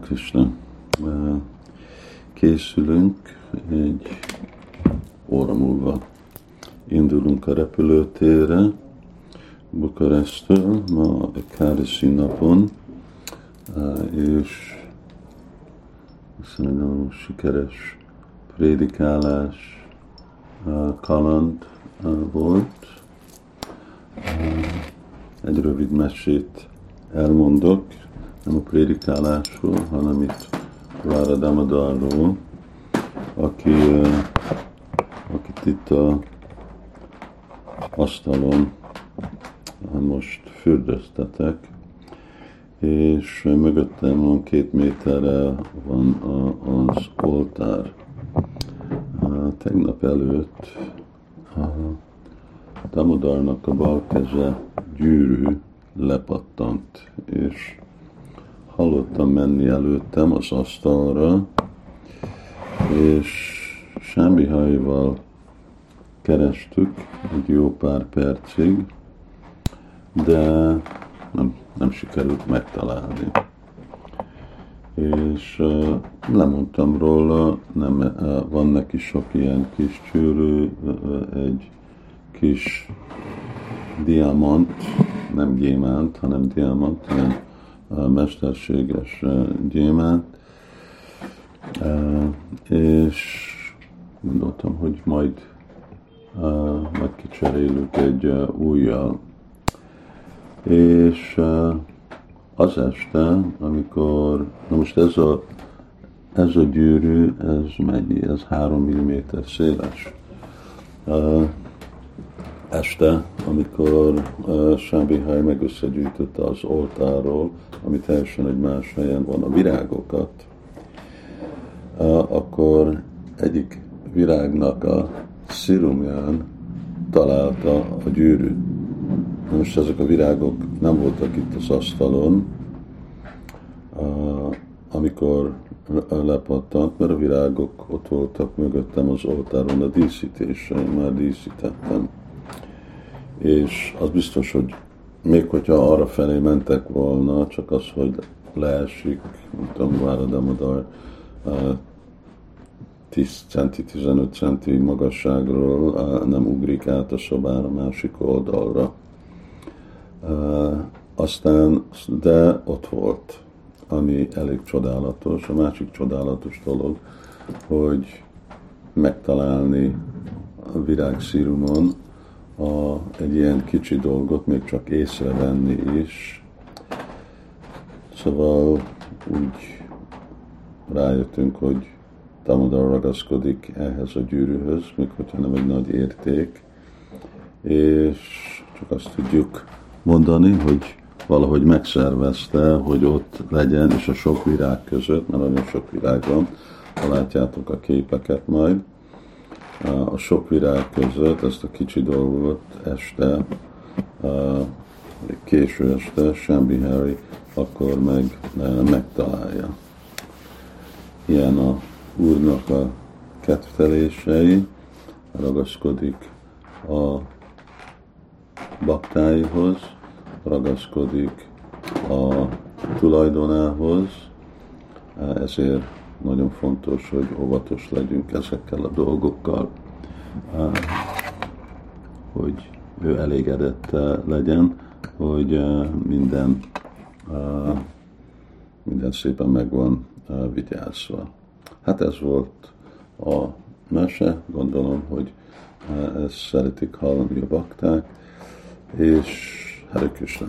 Krishna. Készülünk egy óra múlva. Indulunk a repülőtérre Bukarestől ma Kárisi napon, és szerintem sikeres prédikálás, kaland volt. Egy rövid mesét elmondok, nem a prédikálásról, hanem itt Rára Damadarról, aki, akit itt a asztalon most fürdöztetek, és mögöttem van két méterre van az oltár. Tegnap előtt a Damodarnak a bal keze gyűrű lepattant, és hallottam menni előttem az asztalra, és semmi hajval kerestük egy jó pár percig, de nem, nem sikerült megtalálni. És uh, lemondtam róla, nem, uh, van neki sok ilyen kis csőrű, uh, egy kis diamant, nem gyémánt, hanem diamant, hanem mesterséges gyémánt, és gondoltam, hogy majd megkicserélünk egy újjal. És az este, amikor, na most ez a, ez a gyűrű, ez mennyi? Ez 3 mm széles este, amikor uh, Sábihaj meg az oltáról, ami teljesen egy más helyen van, a virágokat, uh, akkor egyik virágnak a szirumján találta a gyűrűt. Most ezek a virágok nem voltak itt az asztalon, uh, amikor lepattant, mert a virágok ott voltak mögöttem az oltáron a díszítésre, én már díszítettem és az biztos, hogy még hogyha arra felé mentek volna, csak az, hogy leesik, nem tudom, Várademadar 10 centi, 15 centi magasságról nem ugrik át a szobára másik oldalra. Aztán, de ott volt, ami elég csodálatos. A másik csodálatos dolog, hogy megtalálni a virágszírumon a, egy ilyen kicsi dolgot még csak észrevenni is. Szóval úgy rájöttünk, hogy Damodar ragaszkodik ehhez a gyűrűhöz, még hogyha nem egy nagy érték, és csak azt tudjuk mondani, hogy valahogy megszervezte, hogy ott legyen, és a sok virág között, mert nagyon sok virág van, ha látjátok a képeket majd, a sok virág között ezt a kicsi dolgot este, késő este Sembi Harry akkor meg megtalálja. Ilyen a úrnak a kettelései, ragaszkodik a baktáihoz, ragaszkodik a tulajdonához, ezért nagyon fontos, hogy óvatos legyünk ezekkel a dolgokkal, hogy ő elégedett legyen, hogy minden, minden szépen megvan vigyázva. Hát ez volt a mese, gondolom, hogy ezt szeretik hallani a bakták, és Hare Krishna.